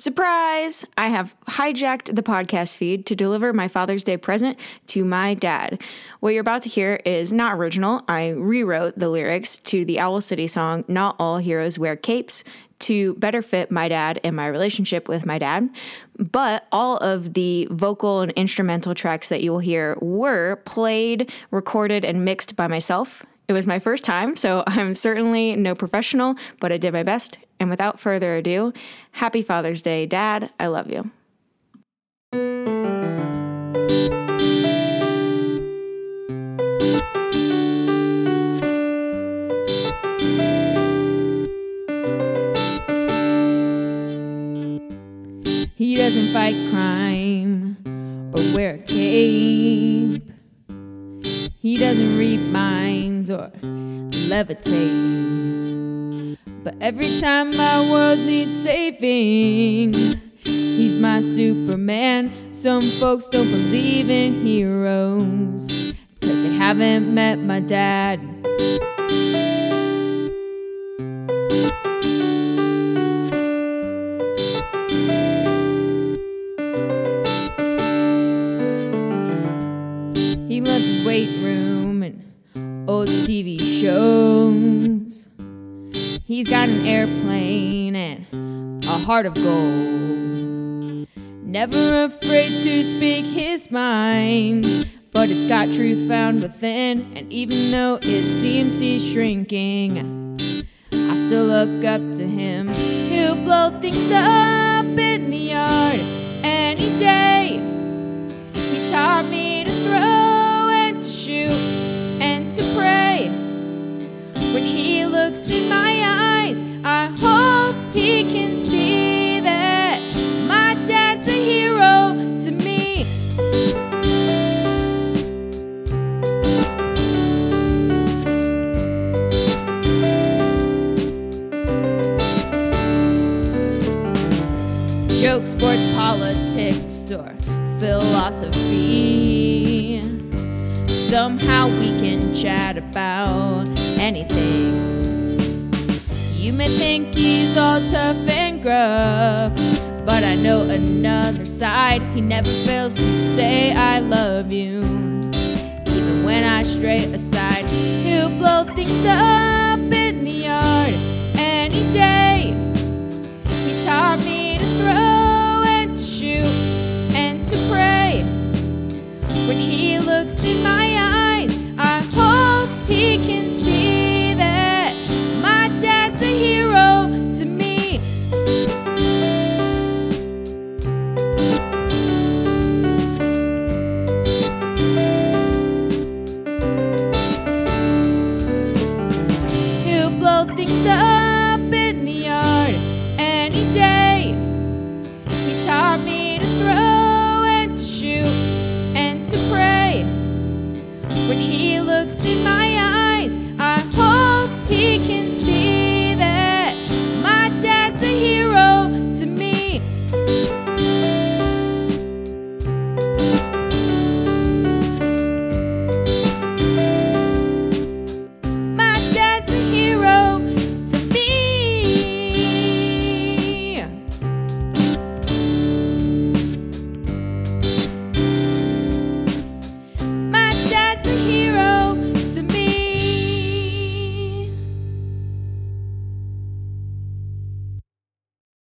Surprise! I have hijacked the podcast feed to deliver my Father's Day present to my dad. What you're about to hear is not original. I rewrote the lyrics to the Owl City song, Not All Heroes Wear Capes, to better fit my dad and my relationship with my dad. But all of the vocal and instrumental tracks that you will hear were played, recorded, and mixed by myself. It was my first time, so I'm certainly no professional, but I did my best. And without further ado, happy Father's Day, Dad. I love you. He doesn't fight crime or wear a cape. He doesn't read minds or levitate. But every time my world needs saving, he's my Superman. Some folks don't believe in heroes, cause they haven't met my dad. He loves his weight room old TV shows. He's got an airplane and a heart of gold. Never afraid to speak his mind, but it's got truth found within. And even though it seems he's shrinking, I still look up to him. He'll blow things up Joke, sports, politics, or philosophy. Somehow we can chat about anything. You may think he's all tough and gruff, but I know another side. He never fails to say, I love you. Even when I stray aside, he'll blow things up looks in my